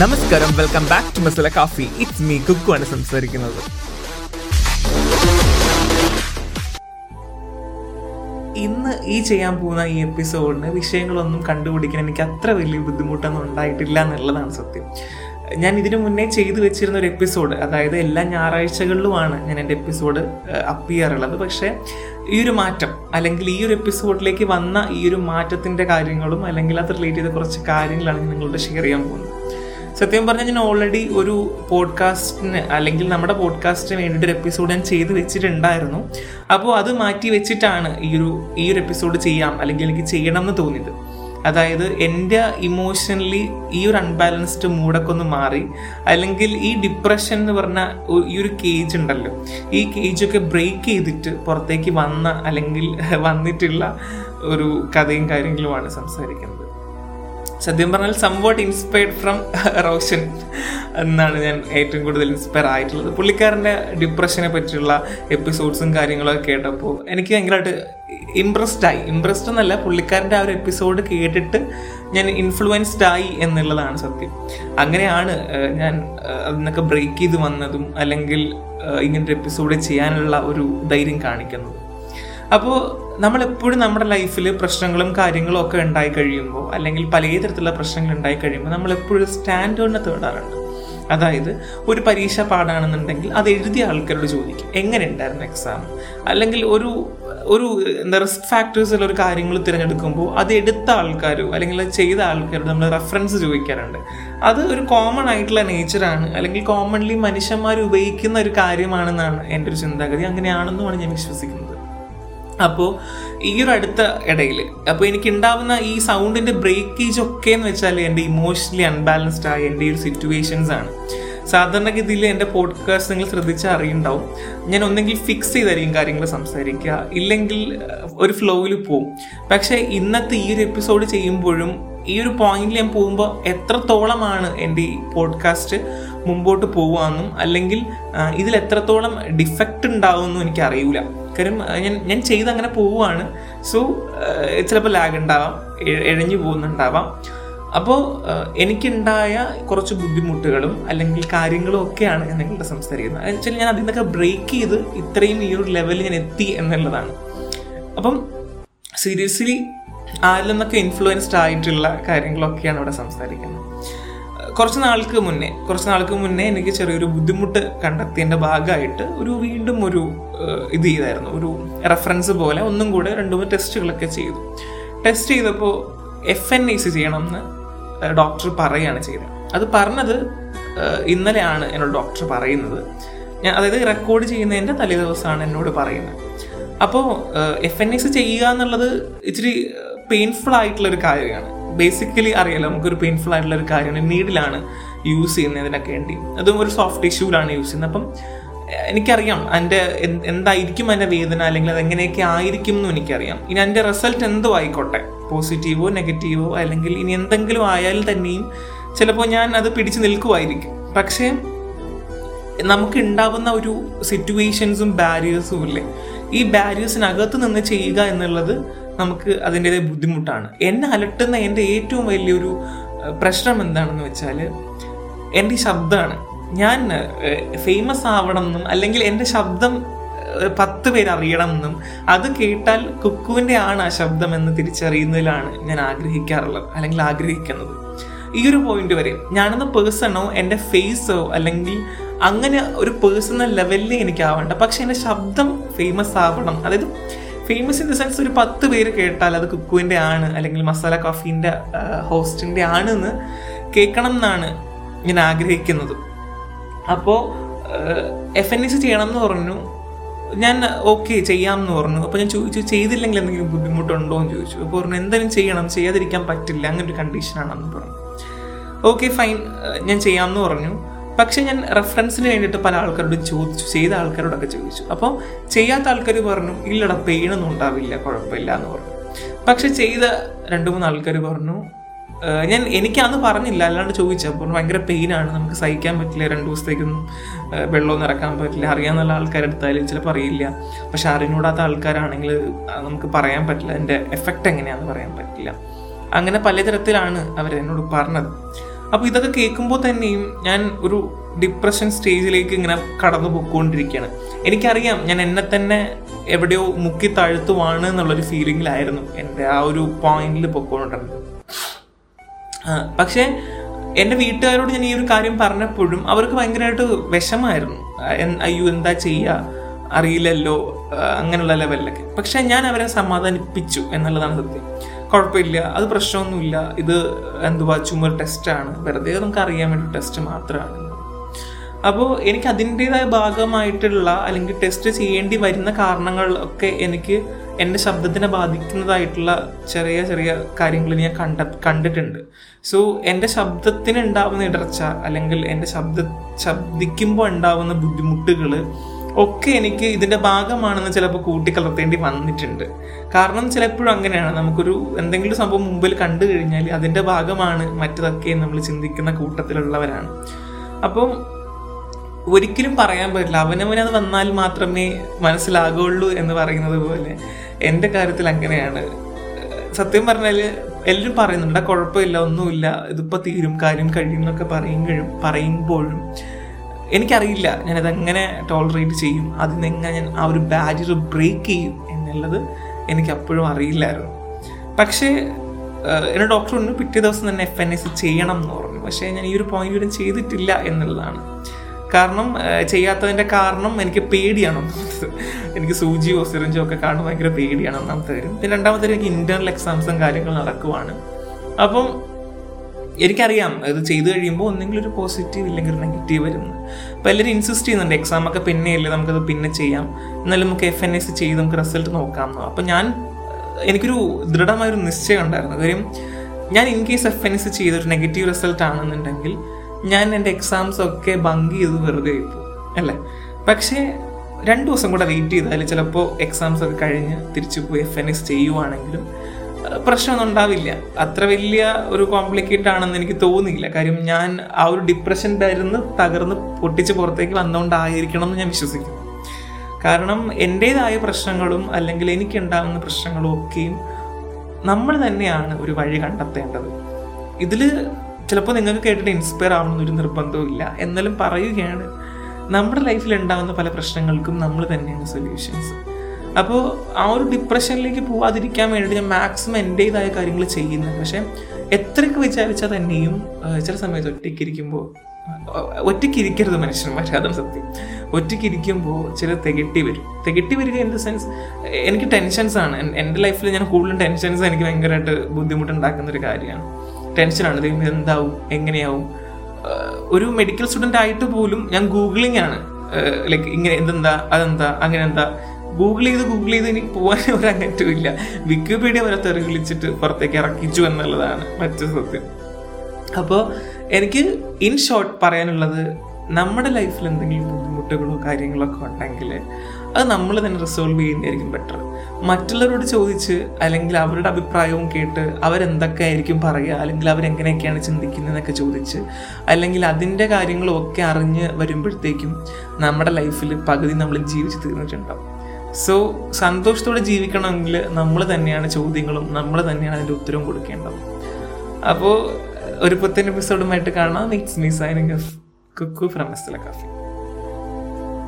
നമസ്കാരം welcome back to Masala Coffee it's me Kukku ആണ് സംസാരിക്കുന്നത്. ഇന്ന് ഈ ചെയ്യാൻ പോകുന്ന ഈ എപ്പിസോഡിന് വിഷയങ്ങളൊന്നും കണ്ടുപിടിക്കാൻ എനിക്ക് അത്ര വലിയ ബുദ്ധിമുട്ടൊന്നും ഉണ്ടായിട്ടില്ല എന്നുള്ളതാണ് സത്യം. ഞാൻ ഇതിനു മുന്നേ ചെയ്തു വെച്ചിരുന്ന ഒരു എപ്പിസോഡ് അതായത് എല്ലാ ഞായറാഴ്ചകളിലുമാണ് ഞാൻ എന്റെ എപ്പിസോഡ് അപ്പ് ചെയ്യാറുള്ളത്. പക്ഷേ ഈ ഒരു മാറ്റം അല്ലെങ്കിൽ ഈ ഒരു എപ്പിസോഡിലേക്ക് വന്ന ഈ ഒരു മാറ്റത്തിന്റെ കാര്യങ്ങളും അല്ലെങ്കിൽ അത് റിലേറ്റ് ചെയ്ത കുറച്ച് കാര്യങ്ങളാണ് നിങ്ങളോട് ഷെയർ ചെയ്യാൻ പോകുന്നത്. സത്യം പറഞ്ഞാൽ ഞാൻ ഓൾറെഡി ഒരു പോഡ്കാസ്റ്റിന് അല്ലെങ്കിൽ നമ്മുടെ പോഡ്കാസ്റ്റിന് വേണ്ടിയിട്ട് ഒരു എപ്പിസോഡ് ഞാൻ ചെയ്ത് വെച്ചിട്ടുണ്ടായിരുന്നു. അപ്പോൾ അത് മാറ്റി വെച്ചിട്ടാണ് ഈ ഒരു ഈ ഒരു എപ്പിസോഡ് ചെയ്യാം അല്ലെങ്കിൽ എനിക്ക് ചെയ്യണം എന്ന് തോന്നിയത്. അതായത് എന്റെ ഇമോഷണലി ഈ ഒരു അൺബാലൻസ്ഡ് മൂഡൊക്കെ ഒന്ന് മാറി. അല്ലെങ്കിൽ ഈ ഡിപ്രഷൻ എന്ന് പറഞ്ഞ ഈ ഒരു കേജ് ഉണ്ടല്ലോ. ഈ കേജൊക്കെ ബ്രേക്ക് ചെയ്തിട്ട് പുറത്തേക്ക് വന്ന അല്ലെങ്കിൽ വന്നിട്ടുള്ള ഒരു കഥയും കാര്യങ്ങളുമാണ് സംസാരിക്കുന്നത്. സത്യം പറഞ്ഞാൽ സംവാട്ട് ഇൻസ്പയർഡ് ഫ്രം റോഷൻ എന്നാണ് ഞാൻ ഏറ്റവും കൂടുതൽ ഇൻസ്പയർ ആയിട്ടുള്ളത്. പുള്ളിക്കാരന്റെ ഡിപ്രഷനെ പറ്റിയുള്ള എപ്പിസോഡ്സും കാര്യങ്ങളൊക്കെ കേട്ടപ്പോൾ എനിക്ക് ഭയങ്കരമായിട്ട് ഇമ്പ്രസ്ഡ് ആയി. ഇമ്പ്രസ്ഡ് എന്നല്ല പുള്ളിക്കാരന്റെ ആ ഒരു എപ്പിസോഡ് കേട്ടിട്ട് ഞാൻ ഇൻഫ്ലുവൻസ്ഡ് ആയി എന്നുള്ളതാണ് സത്യം. അങ്ങനെയാണ് ഞാൻ അതിനൊക്കെ ബ്രേക്ക് ചെയ്ത് വന്നതും അല്ലെങ്കിൽ ഇങ്ങനത്തെ എപ്പിസോഡ് ചെയ്യാനുള്ള ഒരു ധൈര്യം കാണിക്കുന്നതും. അപ്പോൾ നമ്മളെപ്പോഴും നമ്മുടെ ലൈഫിൽ പ്രശ്നങ്ങളും കാര്യങ്ങളും ഒക്കെ ഉണ്ടായി കഴിയുമ്പോൾ അല്ലെങ്കിൽ പല തരത്തിലുള്ള പ്രശ്നങ്ങൾ ഉണ്ടായി കഴിയുമ്പോൾ നമ്മളെപ്പോഴും സ്റ്റാൻഡേർഡിനെ തേടാറുണ്ട്. അതായത് ഒരു പരീക്ഷ പാടാണെന്നുണ്ടെങ്കിൽ അത് എഴുതിയ ആൾക്കാരോട് ചോദിക്കും എങ്ങനെ ഉണ്ടായിരുന്നു എക്സാം അല്ലെങ്കിൽ ഒരു ഒരു എന്താ റിസ്ക് ഫാക്ടേഴ്സിൽ ഒരു കാര്യങ്ങൾ തിരഞ്ഞെടുക്കുമ്പോൾ അത് എടുത്ത ആൾക്കാരോ അല്ലെങ്കിൽ അത് ചെയ്ത ആൾക്കാരോട് നമ്മൾ റെഫറൻസ് ചോദിക്കാറുണ്ട്. അത് ഒരു കോമൺ ആയിട്ടുള്ള നേച്ചറാണ് അല്ലെങ്കിൽ കോമൺലി മനുഷ്യന്മാർ ഉപയോഗിക്കുന്ന ഒരു കാര്യമാണെന്നാണ് എന്റെ ഒരു ചിന്താഗതി. അങ്ങനെയാണെന്നുമാണ് ഞാൻ വിശ്വസിക്കുന്നത്. അപ്പോൾ ഈ ഒരു അടുത്ത ഇടയിൽ അപ്പോൾ എനിക്ക് ഉണ്ടാവുന്ന ഈ സൗണ്ടിന്റെ ബ്രേക്കേജ് ഒക്കെ എന്ന് വെച്ചാൽ എന്റെ ഇമോഷണലി അൺബാലൻസ്ഡ് ആയ എന്റെ ഒരു സിറ്റുവേഷൻസ് ആണ്. സാധാരണഗതിയിൽ എന്റെ പോഡ്കാസ്റ്റ് നിങ്ങൾ ശ്രദ്ധിച്ചാൽ അറിയുണ്ടാവും. ഞാൻ ഒന്നെങ്കിൽ ഫിക്സ് ചെയ്തായിരിക്കും കാര്യങ്ങൾ സംസാരിക്കുക. ഇല്ലെങ്കിൽ ഒരു ഫ്ലോയിൽ പോവും. പക്ഷേ ഇന്നത്തെ ഈ ഒരു എപ്പിസോഡ് ചെയ്യുമ്പോഴും ഈ ഒരു പോയിന്റിൽ ഞാൻ പോകുമ്പോൾ എത്രത്തോളമാണ് എന്റെ ഈ പോഡ്കാസ്റ്റ് മുമ്പോട്ട് പോവാന്നും അല്ലെങ്കിൽ ഇതിൽ എത്രത്തോളം ഡിഫക്റ്റ് ഉണ്ടാവുമെന്നും എനിക്ക് അറിയില്ല ഞാൻ ഞാൻ ചെയ്ത് അങ്ങനെ പോവുകയാണ് സോ ചിലപ്പോൾ ലാഗ് ഉണ്ടാവാം ഇഴഞ്ഞു പോകുന്നുണ്ടാവാം. അപ്പോൾ എനിക്കുണ്ടായ കുറച്ച് ബുദ്ധിമുട്ടുകളും അല്ലെങ്കിൽ കാര്യങ്ങളും ഒക്കെയാണ് ഞാൻ നിങ്ങളുടെ സംസാരിക്കുന്നത്. വെച്ചാൽ ഞാൻ അതിൽ നിന്നൊക്കെ ബ്രേക്ക് ചെയ്ത് ഇത്രയും ഈ ഒരു ലെവലിൽ ഞാൻ എത്തി എന്നുള്ളതാണ്. അപ്പം സീരിയസ്ലി ആരിൽ നിന്നൊക്കെ ഇൻഫ്ലുവൻസ്ഡ് ആയിട്ടുള്ള കാര്യങ്ങളൊക്കെയാണ് ഇവിടെ സംസാരിക്കുന്നത്. കുറച്ച് നാൾക്ക് മുന്നേ കുറച്ച് നാൾക്ക് മുന്നേ എനിക്ക് ചെറിയൊരു ബുദ്ധിമുട്ട് കണ്ടെത്തിയതിന്റെ ഭാഗമായിട്ട് ഒരു വീണ്ടും ഒരു ഇത് ചെയ്തായിരുന്നു. ഒരു റെഫറൻസ് പോലെ ഒന്നും കൂടെ രണ്ടു മൂന്ന് ടെസ്റ്റുകളൊക്കെ ചെയ്തു. ടെസ്റ്റ് ചെയ്തപ്പോൾ എഫ് എൻ ഐ സി ചെയ്യണം എന്ന് ഡോക്ടർ പറയുകയാണ് ചെയ്തത്. അത് പറഞ്ഞത് ഇന്നലെയാണ് എന്നോട് ഡോക്ടർ പറയുന്നത്. ഞാൻ അതായത് റെക്കോർഡ് ചെയ്യുന്നതിന്റെ തലേ ദിവസമാണ് എന്നോട് പറയുന്നത്. അപ്പോൾ എഫ് എൻ എസ് ചെയ്യുക എന്നുള്ളത് ഇച്ചിരി പെയിൻഫുൾ ആയിട്ടുള്ള ഒരു കാര്യമാണ്. ബേസിക്കലി അറിയാലോ നമുക്കൊരു പെയിൻഫുൾ ആയിട്ടുള്ള ഒരു കാര്യമാണ്. നീഡിലാണ് യൂസ് ചെയ്യുന്നത് ഇതിനൊക്കെ വേണ്ടി. അതും ഒരു സോഫ്റ്റ് ടിഷ്യൂലാണ് യൂസ് ചെയ്യുന്നത്. അപ്പം എനിക്കറിയാം എന്റെ എന്തായിരിക്കും എന്റെ വേദന അല്ലെങ്കിൽ അത് എങ്ങനെയൊക്കെ ആയിരിക്കും എന്നും എനിക്കറിയാം. ഇനി എന്റെ റിസൾട്ട് എന്തോ ആയിക്കോട്ടെ. പോസിറ്റീവോ നെഗറ്റീവോ അല്ലെങ്കിൽ ഇനി എന്തെങ്കിലും ആയാലും തന്നെയും ചിലപ്പോൾ ഞാൻ അത് പിടിച്ചു നിൽക്കുമായിരിക്കും. പക്ഷേ നമുക്ക് ഉണ്ടാവുന്ന ഒരു സിറ്റുവേഷൻസും ബാരിയേഴ്സും ഇല്ലേ? ഈ ബാരിയേഴ്സിനകത്ത് നിന്ന് ചെയ്യുക എന്നുള്ളത് നമുക്ക് അതിന്റെതായ ബുദ്ധിമുട്ടാണ്. എന്നെ അലട്ടുന്ന എന്റെ ഏറ്റവും വലിയൊരു പ്രശ്നം എന്താണെന്ന് വെച്ചാൽ എന്റെ ശബ്ദമാണ്. ഞാൻ ഫേമസ് ആവണമെന്നും അല്ലെങ്കിൽ എന്റെ ശബ്ദം പത്ത് പേര് അറിയണമെന്നും അത് കേട്ടാൽ കുക്കുവിന്റെ ആണ് ആ ശബ്ദം എന്ന് തിരിച്ചറിയുന്നതിലാണ് ഞാൻ ആഗ്രഹിക്കാറുള്ളത് അല്ലെങ്കിൽ ആഗ്രഹിക്കുന്നത്. ഈ ഒരു പോയിന്റ് വരെ ഞാനെന്ന പേഴ്സണോ എന്റെ ഫേസോ അല്ലെങ്കിൽ അങ്ങനെ ഒരു പേഴ്സണൽ ലെവലിൽ എനിക്ക് ആവണ്ട പക്ഷെ എന്റെ ശബ്ദം ഫേമസ് ആവണം. അതായത് ഫേമസ് ഇൻ ദ സെൻസ് ഒരു പത്ത് പേര് കേട്ടാൽ അത് കുക്കുവിന്റെ ആണ് അല്ലെങ്കിൽ മസാല കോഫീന്റെ ഹോസ്റ്റിന്റെ ആണ് എന്ന് കേൾക്കണം എന്നാണ് ഞാൻ ആഗ്രഹിക്കുന്നത്. അപ്പോൾ എഫ് എൻ എസ് ചെയ്യണം എന്ന് പറഞ്ഞു. ഞാൻ ഓക്കെ ചെയ്യാമെന്ന് പറഞ്ഞു. അപ്പോൾ ഞാൻ ചോദിച്ചു ചെയ്തില്ലെങ്കിൽ എന്തെങ്കിലും ബുദ്ധിമുട്ടുണ്ടോ എന്ന് ചോദിച്ചു. അപ്പോൾ പറഞ്ഞു എന്തായാലും ചെയ്യണം ചെയ്യാതിരിക്കാൻ പറ്റില്ല അങ്ങനെ ഒരു കണ്ടീഷനാണെന്ന് പറഞ്ഞു. ഓക്കെ ഫൈൻ ഞാൻ ചെയ്യാമെന്ന് പറഞ്ഞു. പക്ഷെ ഞാൻ റെഫറൻസിന് വേണ്ടിയിട്ട് പല ആൾക്കാരോടും ചോദിച്ചു ചെയ്ത ആൾക്കാരോടൊക്കെ ചോദിച്ചു. അപ്പോൾ ചെയ്യാത്ത ആൾക്കാർ പറഞ്ഞു ഇല്ലടാ പെയിനൊന്നും ഉണ്ടാവില്ല കുഴപ്പമില്ല എന്ന് പറഞ്ഞു. പക്ഷെ ചെയ്ത രണ്ട് മൂന്ന് ആൾക്കാർ പറഞ്ഞു ഞാൻ ഞാൻ എനിക്കന്ന് പറഞ്ഞില്ല അല്ലാണ്ട് ചോദിച്ചപ്പോൾ ഭയങ്കര പെയിനാണ് നമുക്ക് സഹിക്കാൻ പറ്റില്ല രണ്ട് ദിവസത്തേക്കൊന്നും വെള്ളം വെള്ളമൊന്നും ഇറക്കാൻ പറ്റില്ല അറിയാവുന്ന ആൾക്കാരെടുത്താലും ചിലപ്പോൾ അറിയില്ല. പക്ഷെ അറിഞ്ഞൂടാത്ത ആൾക്കാരാണെങ്കിൽ നമുക്ക് പറയാൻ പറ്റില്ല അതിന്റെ എഫക്റ്റ് എങ്ങനെയാണെന്ന് പറയാൻ പറ്റില്ല. അങ്ങനെ പലതരത്തിലാണ് അവർ എന്നോട് പറഞ്ഞത്. അപ്പോൾ ഇതൊക്കെ കേൾക്കുമ്പോൾ തന്നെയും ഞാൻ ഒരു ഡിപ്രഷൻ സ്റ്റേജിലേക്ക് ഇങ്ങനെ കടന്നു പോയിക്കൊണ്ടിരിക്കുകയാണ് എനിക്കറിയാം ഞാൻ എന്നെ തന്നെ എവിടെയോ മുക്കി താഴ്ത്തുവാണ് എന്നുള്ളൊരു ഫീലിങ്ങിലായിരുന്നു എന്റെ ആ ഒരു പോയിന്റിൽ പൊക്കോണ്ടിരുന്നത്. പക്ഷേ എന്റെ വീട്ടുകാരോട് ഞാൻ ഈ ഒരു കാര്യം പറഞ്ഞപ്പോഴും അവർക്ക് ഭയങ്കരമായിട്ട് വിഷമായിരുന്നു. അയ്യോ എന്താ ചെയ്യുക അറിയില്ലല്ലോ. അങ്ങനെയുള്ള ലെവലിലൊക്കെ പക്ഷെ ഞാൻ അവരെ സമാധാനിപ്പിച്ചു എന്നുള്ളതാണ് സത്യം. കുഴപ്പമില്ല. അത് പ്രശ്നമൊന്നുമില്ല. ഇത് എന്തുവാ ചുമർ ടെസ്റ്റാണ്. വെറുതെ നമുക്ക് അറിയാൻ വേണ്ടി ടെസ്റ്റ് മാത്രമാണ്. അപ്പോൾ എനിക്ക് അതിന്റെതായ ഭാഗമായിട്ടുള്ള അല്ലെങ്കിൽ ടെസ്റ്റ് ചെയ്യേണ്ടി വരുന്ന കാരണങ്ങൾ ഒക്കെ എനിക്ക് എന്റെ ശബ്ദത്തിനെ ബാധിക്കുന്നതായിട്ടുള്ള ചെറിയ ചെറിയ കാര്യങ്ങൾ ഞാൻ കണ്ട കണ്ടിട്ടുണ്ട്. സോ എന്റെ ശബ്ദത്തിന് ഉണ്ടാവുന്ന ഇടർച്ച അല്ലെങ്കിൽ എന്റെ ശബ്ദ ശബ്ദിക്കുമ്പോൾ ഉണ്ടാവുന്ന ബുദ്ധിമുട്ടുകൾ ഒക്കെ എനിക്ക് ഇതിന്റെ ഭാഗമാണെന്ന് ചിലപ്പോൾ കൂട്ടിക്കലർത്തേണ്ടി വന്നിട്ടുണ്ട്. കാരണം ചിലപ്പോഴും അങ്ങനെയാണ്. നമുക്കൊരു എന്തെങ്കിലും സംഭവം മുമ്പിൽ കണ്ടു കഴിഞ്ഞാൽ അതിന്റെ ഭാഗമാണ് മറ്റതൊക്കെ നമ്മൾ ചിന്തിക്കുന്ന കൂട്ടത്തിലുള്ളവരാണ്. അപ്പം ഒരിക്കലും പറയാൻ പറ്റില്ല. അവനവനത് വന്നാൽ മാത്രമേ മനസ്സിലാകുള്ളൂ എന്ന് പറയുന്നത് പോലെ എന്റെ കാര്യത്തിൽ അങ്ങനെയാണ്. സത്യം പറഞ്ഞാൽ എല്ലാവരും പറയുന്നുണ്ട് കുഴപ്പമില്ല ഒന്നുമില്ല. ഇതിപ്പോൾ തീരും കാര്യം കഴിയും എന്നൊക്കെ പറയുമ്പോഴും പറയുമ്പോഴും എനിക്കറിയില്ല. ഞാനത് എങ്ങനെ ടോളറേറ്റ് ചെയ്യും അതിനെങ്ങനെ ഞാൻ ആ ഒരു ബാരിയർ ബ്രേക്ക് ചെയ്യും എന്നുള്ളത് എനിക്ക് അപ്പോഴും അറിയില്ലായിരുന്നു. പക്ഷേ എന്റെ ഡോക്ടർ പറഞ്ഞു പിറ്റേ ദിവസം തന്നെ എഫ് എൻ എസ് ചെയ്യണം എന്ന് പറഞ്ഞു. പക്ഷേ ഞാൻ ഈ ഒരു പോയിന്റ് വരെ ചെയ്തിട്ടില്ല എന്നുള്ളതാണ്. കാരണം ചെയ്യാത്തതിന്റെ കാരണം എനിക്ക് പേടിയാണ്. ഒന്നാമത്തത് എനിക്ക് സൂചിയോ സിറിഞ്ചോ ഒക്കെ കാണുമ്പോൾ ഭയങ്കര പേടിയാണ് ഒന്നാമത്തെ കാര്യം. പിന്നെ രണ്ടാമത്തെ എനിക്ക് ഇന്റേണൽ എക്സാംസും കാര്യങ്ങളും നടക്കുവാണ്. അപ്പം എനിക്കറിയാം ഇത് ചെയ്തു കഴിയുമ്പോൾ ഒന്നെങ്കിലും ഒരു പോസിറ്റീവ് ഇല്ലെങ്കിൽ ഒരു നെഗറ്റീവ് വരുന്നു. അപ്പോൾ എല്ലാവരും ഇൻസിസ്റ്റ് ചെയ്യുന്നുണ്ട് എക്സാം ഒക്കെ പിന്നെയല്ലേ നമുക്കത് പിന്നെ ചെയ്യാം. എന്നാലും നമുക്ക് എഫ് എൻ എസ് ചെയ്ത് നമുക്ക് റിസൾട്ട് നോക്കാം അപ്പോൾ അപ്പം ഞാൻ എനിക്കൊരു ദൃഢമായൊരു നിശ്ചയം ഉണ്ടായിരുന്നു. കാര്യം ഞാൻ in case F N S ചെയ്തൊരു നെഗറ്റീവ് റിസൾട്ട് ആണെന്നുണ്ടെങ്കിൽ ഞാൻ എന്റെ എക്സാംസ് ഒക്കെ ബങ്ക് ചെയ്ത് വെറുതെ പോകും അല്ലേ? പക്ഷേ രണ്ട് ദിവസം കൂടെ വെയിറ്റ് ചെയ്താൽ ചിലപ്പോൾ എക്സാംസ് ഒക്കെ കഴിഞ്ഞ് തിരിച്ചു പോയി എഫ് എൻ എസ് ചെയ്യുവാണെങ്കിലും പ്രശ്നമൊന്നും ഉണ്ടാവില്ല. അത്ര വലിയ ഒരു കോംപ്ലിക്കേറ്റഡ് ആണെന്ന് എനിക്ക് തോന്നിയില്ല കാര്യം ഞാൻ ആ ഒരു ഡിപ്രഷൻ തരുന്ന് തകർന്ന് പൊട്ടിച്ച് പുറത്തേക്ക് വന്നുകൊണ്ടായിരിക്കണം എന്ന് ഞാൻ വിശ്വസിക്കുന്നു. കാരണം എന്റേതായ പ്രശ്നങ്ങളും അല്ലെങ്കിൽ എനിക്കുണ്ടാകുന്ന പ്രശ്നങ്ങളും ഒക്കെയും നമ്മൾ തന്നെയാണ് ഒരു വഴി കണ്ടെത്തേണ്ടത്. ഇതിൽ ചിലപ്പോൾ നിങ്ങൾക്ക് കേട്ടിട്ട് ഇൻസ്പയർ ആവണമെന്നൊരു നിർബന്ധവും ഇല്ല. എന്നാലും പറയുകയാണ് നമ്മുടെ ലൈഫിൽ ഉണ്ടാകുന്ന പല പ്രശ്നങ്ങൾക്കും നമ്മൾ തന്നെയാണ് സൊല്യൂഷൻസ് അപ്പോൾ ആ ഒരു ഡിപ്രഷനിലേക്ക് പോവാതിരിക്കാൻ വേണ്ടി ഞാൻ മാക്സിമം എന്റേതായ കാര്യങ്ങൾ ചെയ്യുന്നു. പക്ഷേ എത്രയൊക്കെ വിചാരിച്ചാൽ തന്നെയും ചില സമയത്ത് ഒറ്റയ്ക്കിരിക്കുമ്പോൾ ഒറ്റയ്ക്കിരിക്കരുത് മനുഷ്യന്മാർ അതാണ് സത്യം. ഒറ്റയ്ക്കിരിക്കുമ്പോൾ ചില തികട്ടി വരും. തികട്ടി വരിക ഇൻ ദ സെൻസ് എനിക്ക് ടെൻഷൻസ് ആണ്. എൻ- എന്റെ ലൈഫിൽ ഞാൻ കൂടുതലും ടെൻഷൻസ് എനിക്ക് ഭയങ്കരമായിട്ട് ബുദ്ധിമുട്ടുണ്ടാക്കുന്ന ഒരു കാര്യമാണ് ടെൻഷനാണ് ദൈവം എന്താവും എങ്ങനെയാവും? ഒരു മെഡിക്കൽ സ്റ്റുഡന്റ് ആയിട്ട് പോലും ഞാൻ ഗൂഗിളിംഗ് ആണ്. ലൈക്ക് ഇങ്ങനെ എന്തെന്താ അതെന്താ? അങ്ങനെ എന്താ ഗൂഗിൾ ചെയ്ത് ഗൂഗിൾ ചെയ്ത് ഇനി പോകാൻ ഒരു അങ്ങറ്റവും ഇല്ല. വിക്കിപീഡിയ വരെ തെറി വിളിച്ചിട്ട് പുറത്തേക്ക് ഇറക്കിച്ചു എന്നുള്ളതാണ് മറ്റു സത്യം. അപ്പോൾ എനിക്ക് ഇൻ ഷോർട്ട് പറയാനുള്ളത് നമ്മുടെ ലൈഫിൽ എന്തെങ്കിലും ബുദ്ധിമുട്ടുകളോ കാര്യങ്ങളോ ഒക്കെ ഉണ്ടെങ്കിൽ അത് നമ്മൾ തന്നെ റിസോൾവ് ചെയ്യുന്നതായിരിക്കും ബെറ്റർ മറ്റുള്ളവരോട് ചോദിച്ച് അല്ലെങ്കിൽ അവരുടെ അഭിപ്രായവും കേട്ട് അവരെന്തൊക്കെ ആയിരിക്കും പറയുക അല്ലെങ്കിൽ അവരെങ്ങനെയൊക്കെയാണ് ചിന്തിക്കുന്നതെന്നൊക്കെ ചോദിച്ച് അല്ലെങ്കിൽ അതിന്റെ കാര്യങ്ങളൊക്കെ അറിഞ്ഞ് വരുമ്പോഴത്തേക്കും നമ്മുടെ ലൈഫിൽ പകുതി നമ്മൾ ജീവിച്ച് തീർന്നിട്ടുണ്ടാവും. സോ സന്തോഷത്തോടെ ജീവിക്കണമെങ്കിൽ നമ്മൾ തന്നെയാണ് ചോദ്യങ്ങളും നമ്മൾ തന്നെയാണ് അതിന്റെ ഉത്തരവും കൊടുക്കേണ്ടത്. അപ്പോൾ ഒരു പുത്തൻ എപ്പിസോഡുമായിട്ട് കാണാം. It's me signing Kukku from എസ്തല Kafi